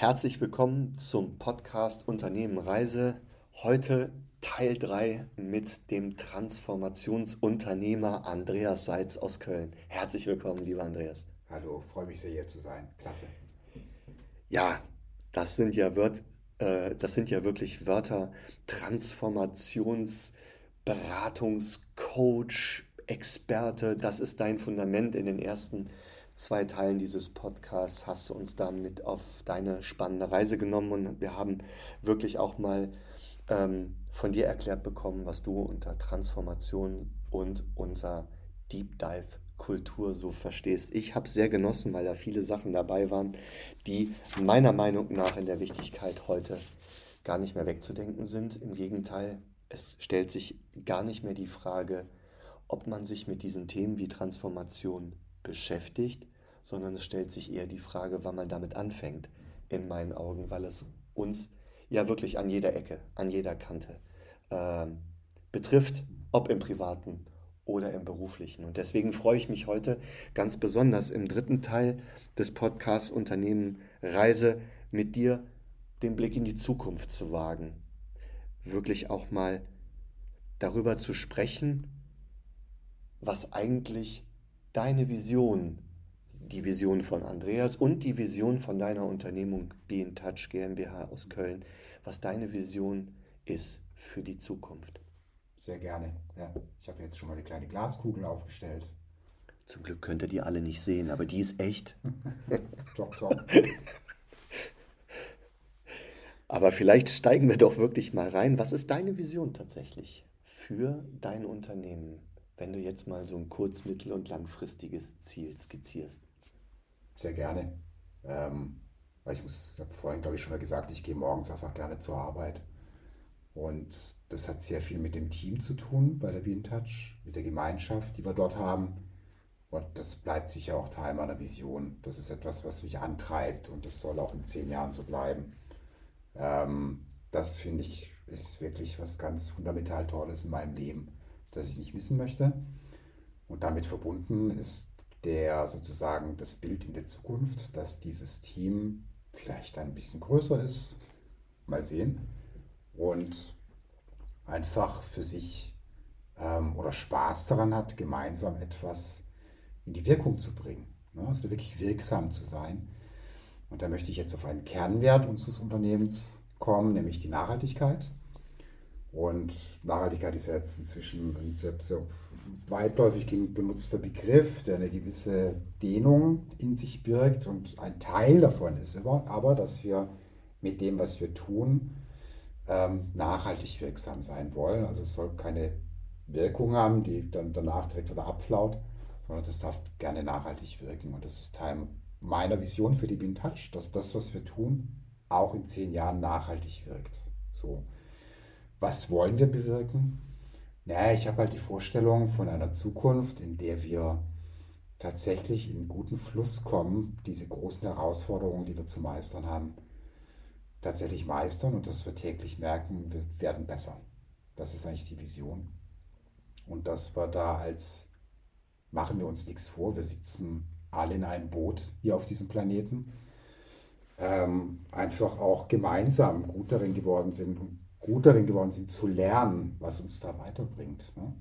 Herzlich willkommen zum Podcast Unternehmen Reise. Heute Teil 3 mit dem Transformationsunternehmer Andreas Seitz aus Köln. Herzlich willkommen, lieber Andreas. Hallo, freue mich sehr hier zu sein. Klasse. Ja, das sind ja, Wört, äh, das sind ja wirklich Wörter. Transformations, Beratungscoach, Experte, das ist dein Fundament in den ersten zwei Teilen dieses Podcasts hast du uns damit auf deine spannende Reise genommen und wir haben wirklich auch mal ähm, von dir erklärt bekommen, was du unter Transformation und unter Deep Dive Kultur so verstehst. Ich habe sehr genossen, weil da viele Sachen dabei waren, die meiner Meinung nach in der Wichtigkeit heute gar nicht mehr wegzudenken sind. Im Gegenteil, es stellt sich gar nicht mehr die Frage, ob man sich mit diesen Themen wie Transformation beschäftigt, sondern es stellt sich eher die Frage, wann man damit anfängt, in meinen Augen, weil es uns ja wirklich an jeder Ecke, an jeder Kante äh, betrifft, ob im privaten oder im beruflichen. Und deswegen freue ich mich heute ganz besonders im dritten Teil des Podcasts Unternehmen Reise mit dir den Blick in die Zukunft zu wagen. Wirklich auch mal darüber zu sprechen, was eigentlich deine Vision, die Vision von Andreas und die Vision von deiner Unternehmung Be in Touch GmbH aus Köln, was deine Vision ist für die Zukunft. Sehr gerne. Ja, ich habe jetzt schon mal eine kleine Glaskugel aufgestellt. Zum Glück könnt ihr die alle nicht sehen, aber die ist echt. doch, doch. aber vielleicht steigen wir doch wirklich mal rein. Was ist deine Vision tatsächlich für dein Unternehmen? Wenn du jetzt mal so ein kurz-, mittel- und langfristiges Ziel skizzierst? Sehr gerne. Ähm, weil ich muss, habe vorhin, glaube ich, schon mal gesagt, ich gehe morgens einfach gerne zur Arbeit. Und das hat sehr viel mit dem Team zu tun bei der Bean Touch, mit der Gemeinschaft, die wir dort haben. Und das bleibt sicher auch Teil meiner Vision. Das ist etwas, was mich antreibt und das soll auch in zehn Jahren so bleiben. Ähm, das finde ich ist wirklich was ganz fundamental Tolles in meinem Leben das ich nicht missen möchte. Und damit verbunden ist der sozusagen das Bild in der Zukunft, dass dieses Team vielleicht ein bisschen größer ist, mal sehen, und einfach für sich ähm, oder Spaß daran hat, gemeinsam etwas in die Wirkung zu bringen, ne? also wirklich wirksam zu sein. Und da möchte ich jetzt auf einen Kernwert unseres Unternehmens kommen, nämlich die Nachhaltigkeit. Und Nachhaltigkeit ist ja jetzt inzwischen ein sehr, sehr weitläufig benutzter Begriff, der eine gewisse Dehnung in sich birgt. Und ein Teil davon ist aber, aber dass wir mit dem, was wir tun, ähm, nachhaltig wirksam sein wollen. Also es soll keine Wirkung haben, die dann danach direkt wieder abflaut, sondern das darf gerne nachhaltig wirken. Und das ist Teil meiner Vision für die Bean Touch, dass das, was wir tun, auch in zehn Jahren nachhaltig wirkt. So was wollen wir bewirken? Naja, ich habe halt die Vorstellung von einer Zukunft, in der wir tatsächlich in guten Fluss kommen, diese großen Herausforderungen, die wir zu meistern haben, tatsächlich meistern und dass wir täglich merken, wir werden besser. Das ist eigentlich die Vision. Und dass wir da als, machen wir uns nichts vor, wir sitzen alle in einem Boot hier auf diesem Planeten, ähm, einfach auch gemeinsam gut darin geworden sind, gut darin geworden sind, zu lernen, was uns da weiterbringt. Ne?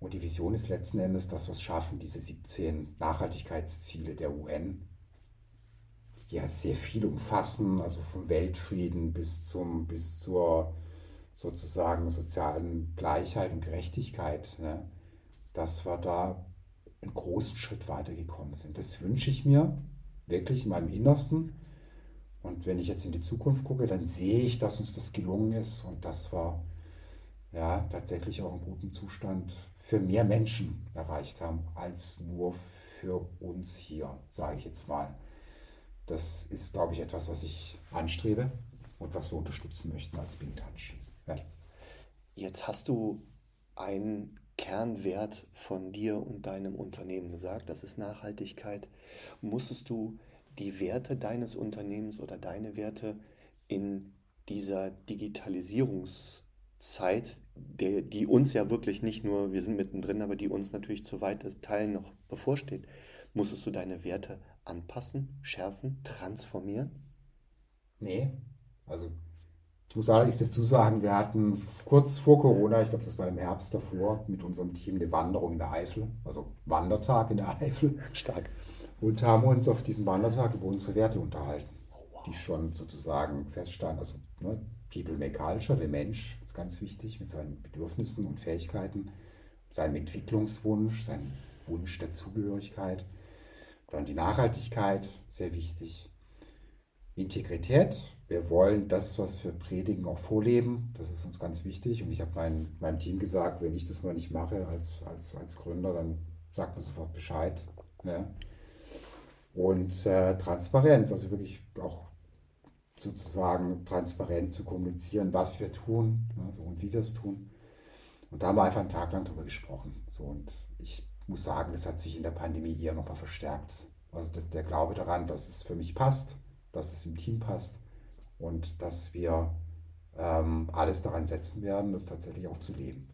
Und die Vision ist letzten Endes, dass wir es schaffen, diese 17 Nachhaltigkeitsziele der UN, die ja sehr viel umfassen, also vom Weltfrieden bis, zum, bis zur sozusagen sozialen Gleichheit und Gerechtigkeit, ne? dass wir da einen großen Schritt weitergekommen sind. Das wünsche ich mir wirklich in meinem Innersten und wenn ich jetzt in die Zukunft gucke, dann sehe ich, dass uns das gelungen ist und dass wir ja tatsächlich auch einen guten Zustand für mehr Menschen erreicht haben, als nur für uns hier, sage ich jetzt mal. Das ist, glaube ich, etwas, was ich anstrebe und was wir unterstützen möchten als Bing Touch. Ja. Jetzt hast du einen Kernwert von dir und deinem Unternehmen gesagt, das ist Nachhaltigkeit. Musstest du die Werte deines Unternehmens oder deine Werte in dieser Digitalisierungszeit, der, die uns ja wirklich nicht nur, wir sind mittendrin, aber die uns natürlich zu weiten Teilen noch bevorsteht, musstest du deine Werte anpassen, schärfen, transformieren? Nee, also ich muss allerdings dazu sagen, wir hatten kurz vor Corona, ich glaube, das war im Herbst davor, mit unserem Team eine Wanderung in der Eifel, also Wandertag in der Eifel. Stark. Und haben uns auf diesem Wandertag über unsere Werte unterhalten, die schon sozusagen feststanden. Also ne, People make culture, der Mensch ist ganz wichtig mit seinen Bedürfnissen und Fähigkeiten, seinem Entwicklungswunsch, seinem Wunsch der Zugehörigkeit. Dann die Nachhaltigkeit, sehr wichtig. Integrität. Wir wollen das, was wir predigen, auch vorleben. Das ist uns ganz wichtig. Und ich habe mein, meinem Team gesagt, wenn ich das mal nicht mache als, als, als Gründer, dann sagt mir sofort Bescheid. Ja. Und äh, Transparenz, also wirklich auch sozusagen transparent zu kommunizieren, was wir tun ja, so, und wie wir es tun. Und da haben wir einfach einen Tag lang drüber gesprochen. So, und ich muss sagen, das hat sich in der Pandemie eher nochmal verstärkt. Also das, der Glaube daran, dass es für mich passt, dass es im Team passt und dass wir ähm, alles daran setzen werden, das tatsächlich auch zu leben.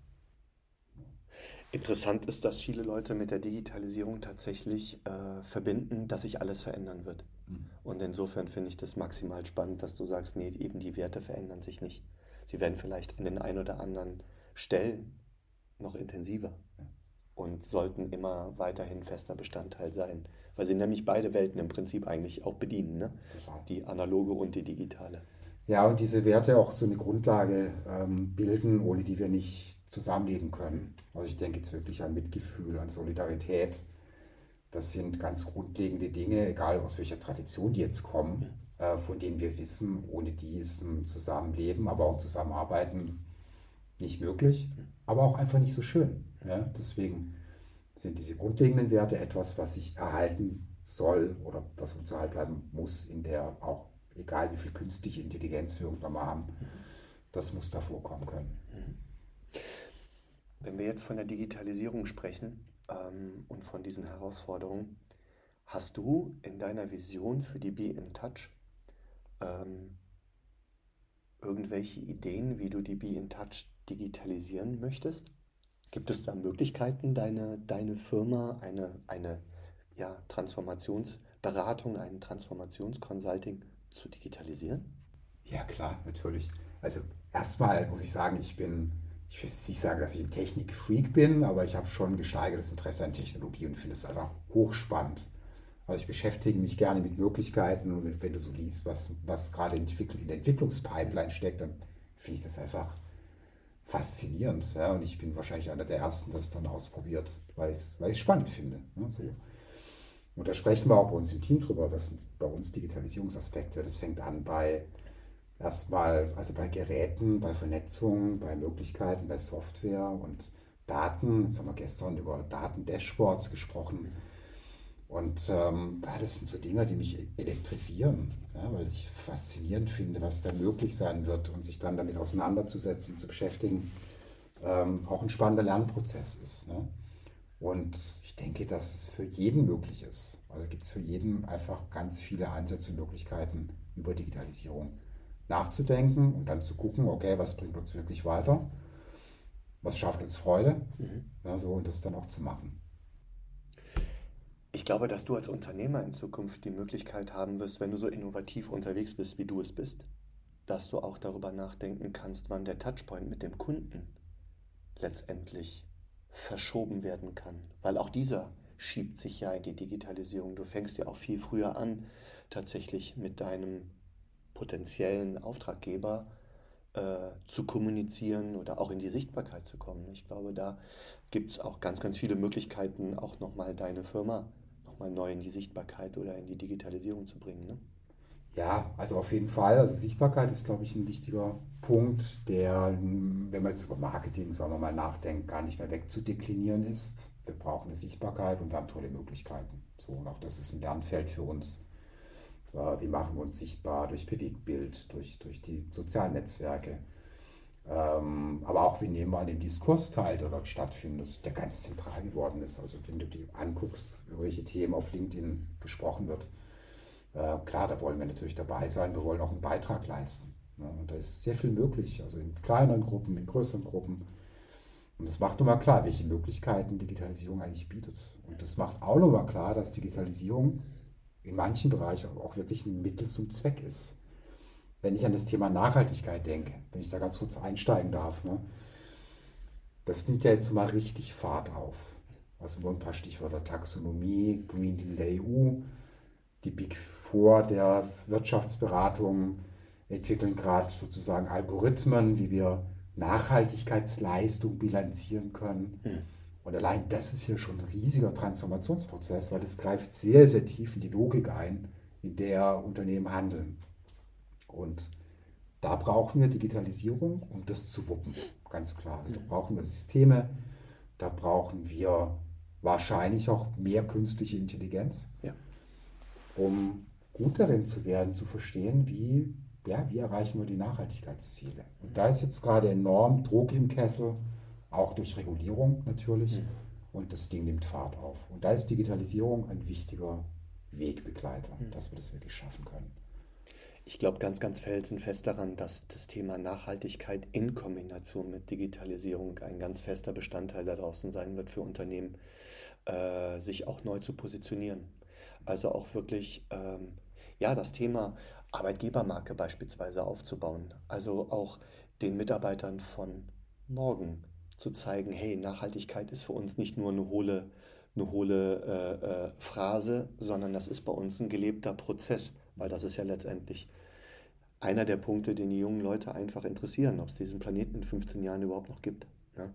Interessant ist, dass viele Leute mit der Digitalisierung tatsächlich äh, verbinden, dass sich alles verändern wird. Mhm. Und insofern finde ich das maximal spannend, dass du sagst, nee, eben die Werte verändern sich nicht. Sie werden vielleicht an den ein oder anderen Stellen noch intensiver ja. und sollten immer weiterhin fester Bestandteil sein, weil sie nämlich beide Welten im Prinzip eigentlich auch bedienen, ne? die analoge und die digitale. Ja, und diese Werte auch so eine Grundlage ähm, bilden, ohne die wir nicht zusammenleben können. Also ich denke jetzt wirklich an Mitgefühl, an Solidarität. Das sind ganz grundlegende Dinge, egal aus welcher Tradition die jetzt kommen, äh, von denen wir wissen, ohne die ist ein Zusammenleben, aber auch Zusammenarbeiten nicht möglich, aber auch einfach nicht so schön. Ja? Deswegen sind diese grundlegenden Werte etwas, was sich erhalten soll oder was uns erhalten bleiben muss, in der auch, egal wie viel künstliche Intelligenz wir irgendwann mal haben, das muss da vorkommen können. Wenn wir jetzt von der Digitalisierung sprechen ähm, und von diesen Herausforderungen, hast du in deiner Vision für die Be in Touch ähm, irgendwelche Ideen, wie du die Be in Touch digitalisieren möchtest? Gibt es da Möglichkeiten, deine, deine Firma, eine, eine ja, Transformationsberatung, ein Transformationsconsulting zu digitalisieren? Ja, klar, natürlich. Also erstmal muss ich sagen, ich bin ich will nicht sagen, dass ich ein Technikfreak bin, aber ich habe schon gesteigertes Interesse an Technologie und finde es einfach hochspannend. Also ich beschäftige mich gerne mit Möglichkeiten und wenn du so liest, was, was gerade in der Entwicklungspipeline steckt, dann finde ich das einfach faszinierend. Ja? Und ich bin wahrscheinlich einer der Ersten, es dann ausprobiert, weil ich es spannend finde. Ne? So. Und da sprechen wir auch bei uns im Team drüber, was sind bei uns Digitalisierungsaspekte. Das fängt an bei erstmal, also bei Geräten, bei Vernetzung, bei Möglichkeiten, bei Software und Daten. Jetzt haben wir gestern über Daten-Dashboards gesprochen. Und ähm, das sind so Dinge, die mich elektrisieren, ja, weil ich faszinierend finde, was da möglich sein wird und sich dann damit auseinanderzusetzen und zu beschäftigen, ähm, auch ein spannender Lernprozess ist. Ne? Und ich denke, dass es für jeden möglich ist. Also gibt es für jeden einfach ganz viele Ansätze und Möglichkeiten über Digitalisierung nachzudenken und dann zu gucken, okay, was bringt uns wirklich weiter, was schafft uns Freude, mhm. ja, so und das dann auch zu machen. Ich glaube, dass du als Unternehmer in Zukunft die Möglichkeit haben wirst, wenn du so innovativ unterwegs bist, wie du es bist, dass du auch darüber nachdenken kannst, wann der Touchpoint mit dem Kunden letztendlich verschoben werden kann. Weil auch dieser schiebt sich ja in die Digitalisierung. Du fängst ja auch viel früher an, tatsächlich mit deinem potenziellen Auftraggeber äh, zu kommunizieren oder auch in die Sichtbarkeit zu kommen. Ich glaube, da gibt es auch ganz, ganz viele Möglichkeiten, auch nochmal deine Firma nochmal neu in die Sichtbarkeit oder in die Digitalisierung zu bringen. Ne? Ja, also auf jeden Fall. Also Sichtbarkeit ist, glaube ich, ein wichtiger Punkt, der, wenn man jetzt über Marketing, sagen wir mal, nachdenkt, gar nicht mehr wegzudeklinieren ist. Wir brauchen eine Sichtbarkeit und wir haben tolle Möglichkeiten. So, und auch das ist ein Lernfeld für uns wie machen wir uns sichtbar durch Bewegtbild, durch, durch die sozialen Netzwerke. Ähm, aber auch, wie nehmen wir an dem Diskurs teil, der dort stattfindet, der ganz zentral geworden ist. Also wenn du dir anguckst, über welche Themen auf LinkedIn gesprochen wird, äh, klar, da wollen wir natürlich dabei sein, wir wollen auch einen Beitrag leisten. Und da ist sehr viel möglich, also in kleineren Gruppen, in größeren Gruppen. Und das macht nochmal klar, welche Möglichkeiten Digitalisierung eigentlich bietet. Und das macht auch nochmal klar, dass Digitalisierung in manchen Bereichen auch wirklich ein Mittel zum Zweck ist. wenn ich an das Thema Nachhaltigkeit denke, wenn ich da ganz kurz einsteigen darf, ne, das nimmt ja jetzt mal richtig Fahrt auf. Also nur ein paar Stichwörter Taxonomie, Green Deal der EU, die Big Four der Wirtschaftsberatung entwickeln gerade sozusagen Algorithmen, wie wir Nachhaltigkeitsleistung bilanzieren können. Mhm. Und allein das ist hier schon ein riesiger Transformationsprozess, weil das greift sehr, sehr tief in die Logik ein, in der Unternehmen handeln. Und da brauchen wir Digitalisierung, um das zu wuppen, ganz klar. Also da brauchen wir Systeme, da brauchen wir wahrscheinlich auch mehr künstliche Intelligenz, ja. um gut darin zu werden, zu verstehen, wie, ja, wie erreichen wir die Nachhaltigkeitsziele. Und da ist jetzt gerade enorm Druck im Kessel, auch durch Regulierung natürlich. Mhm. Und das Ding nimmt Fahrt auf. Und da ist Digitalisierung ein wichtiger Wegbegleiter, mhm. dass wir das wirklich schaffen können. Ich glaube ganz, ganz felsenfest daran, dass das Thema Nachhaltigkeit in Kombination mit Digitalisierung ein ganz fester Bestandteil da draußen sein wird für Unternehmen, äh, sich auch neu zu positionieren. Also auch wirklich, ähm, ja, das Thema Arbeitgebermarke beispielsweise aufzubauen. Also auch den Mitarbeitern von morgen zu zeigen, hey, Nachhaltigkeit ist für uns nicht nur eine hohle, eine hohle äh, äh, Phrase, sondern das ist bei uns ein gelebter Prozess, weil das ist ja letztendlich einer der Punkte, den die jungen Leute einfach interessieren, ob es diesen Planeten in 15 Jahren überhaupt noch gibt. Ne?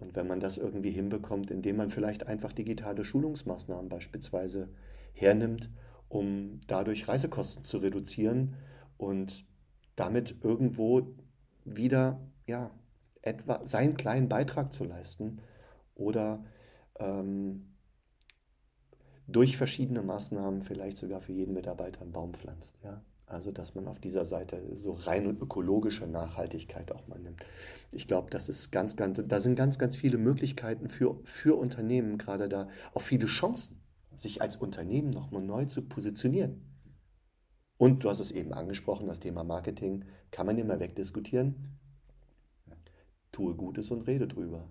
Und wenn man das irgendwie hinbekommt, indem man vielleicht einfach digitale Schulungsmaßnahmen beispielsweise hernimmt, um dadurch Reisekosten zu reduzieren und damit irgendwo wieder ja, etwa seinen kleinen Beitrag zu leisten oder ähm, durch verschiedene Maßnahmen vielleicht sogar für jeden Mitarbeiter einen Baum pflanzt. Ja? Also, dass man auf dieser Seite so rein ökologische Nachhaltigkeit auch mal nimmt. Ich glaube, das ist ganz, ganz, da sind ganz, ganz viele Möglichkeiten für, für Unternehmen, gerade da auch viele Chancen, sich als Unternehmen nochmal neu zu positionieren. Und du hast es eben angesprochen, das Thema Marketing kann man immer wegdiskutieren tue Gutes und rede drüber.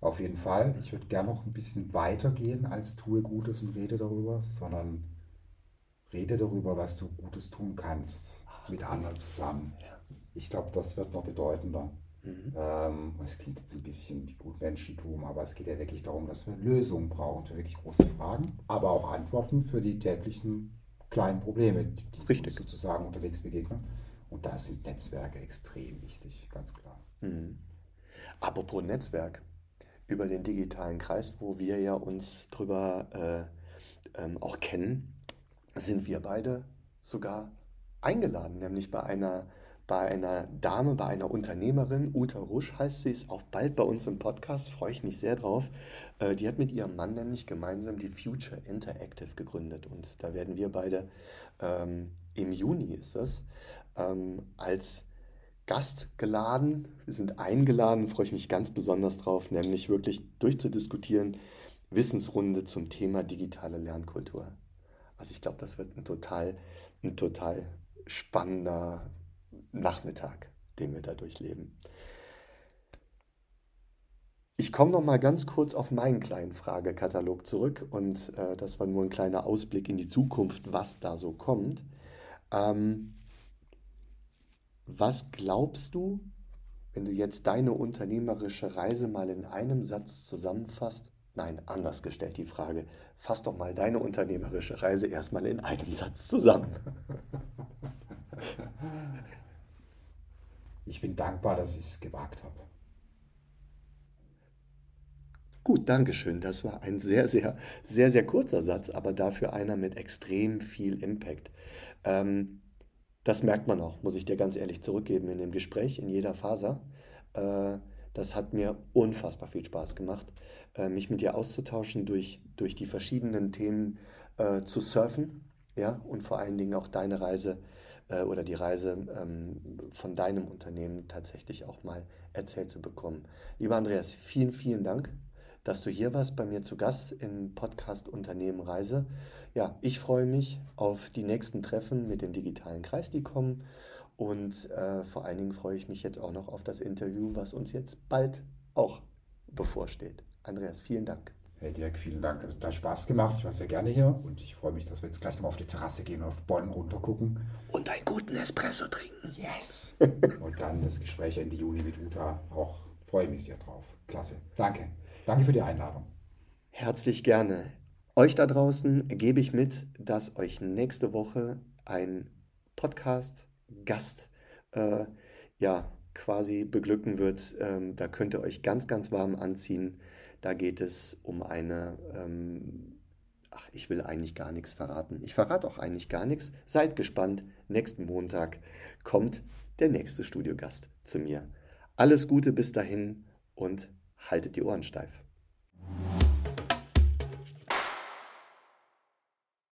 Auf jeden Fall. Ich würde gerne noch ein bisschen weiter gehen als tue Gutes und rede darüber, sondern rede darüber, was du Gutes tun kannst mit anderen zusammen. Ich glaube, das wird noch bedeutender. Mhm. Ähm, es klingt jetzt ein bisschen wie Gutmenschentum, aber es geht ja wirklich darum, dass wir Lösungen brauchen für wirklich große Fragen, aber auch Antworten für die täglichen kleinen Probleme, die, die uns sozusagen unterwegs begegnen. Und da sind Netzwerke extrem wichtig, ganz klar. Mhm. Apropos Netzwerk, über den digitalen Kreis, wo wir ja uns drüber äh, ähm, auch kennen, sind wir beide sogar eingeladen, nämlich bei einer, bei einer Dame, bei einer Unternehmerin, Uta Rusch heißt sie, ist auch bald bei uns im Podcast, freue ich mich sehr drauf. Äh, die hat mit ihrem Mann nämlich gemeinsam die Future Interactive gegründet und da werden wir beide ähm, im Juni ist das, ähm, als Gast geladen. Wir sind eingeladen, freue ich mich ganz besonders drauf, nämlich wirklich durchzudiskutieren, Wissensrunde zum Thema digitale Lernkultur. Also ich glaube, das wird ein total, ein total spannender Nachmittag, den wir da durchleben. Ich komme noch mal ganz kurz auf meinen kleinen Fragekatalog zurück und äh, das war nur ein kleiner Ausblick in die Zukunft, was da so kommt. Ähm, was glaubst du, wenn du jetzt deine unternehmerische Reise mal in einem Satz zusammenfasst? Nein, anders gestellt die Frage. Fass doch mal deine unternehmerische Reise erstmal in einem Satz zusammen. Ich bin dankbar, dass ich es gewagt habe. Gut, Dankeschön. Das war ein sehr, sehr, sehr, sehr kurzer Satz, aber dafür einer mit extrem viel Impact. Ähm, das merkt man auch, muss ich dir ganz ehrlich zurückgeben in dem Gespräch, in jeder Faser. Äh, das hat mir unfassbar viel Spaß gemacht, äh, mich mit dir auszutauschen, durch, durch die verschiedenen Themen äh, zu surfen, ja, und vor allen Dingen auch deine Reise oder die Reise ähm, von deinem Unternehmen tatsächlich auch mal erzählt zu bekommen. Lieber Andreas, vielen, vielen Dank, dass du hier warst bei mir zu Gast im Podcast Unternehmen Reise ja, ich freue mich auf die nächsten Treffen mit dem digitalen Kreis, die kommen. Und äh, vor allen Dingen freue ich mich jetzt auch noch auf das Interview, was uns jetzt bald auch bevorsteht. Andreas, vielen Dank. Hey Dirk, vielen Dank. Also, hat Spaß gemacht. Ich war sehr gerne hier und ich freue mich, dass wir jetzt gleich nochmal auf die Terrasse gehen und auf Bonn runtergucken. Und einen guten Espresso trinken. Yes! und dann das Gespräch Ende Juni mit Uta. Auch freue ich mich sehr drauf. Klasse. Danke. Danke für die Einladung. Herzlich gerne. Euch da draußen gebe ich mit, dass euch nächste Woche ein Podcast-Gast äh, ja, quasi beglücken wird. Ähm, da könnt ihr euch ganz, ganz warm anziehen. Da geht es um eine, ähm, ach, ich will eigentlich gar nichts verraten. Ich verrate auch eigentlich gar nichts. Seid gespannt. Nächsten Montag kommt der nächste Studiogast zu mir. Alles Gute bis dahin und haltet die Ohren steif.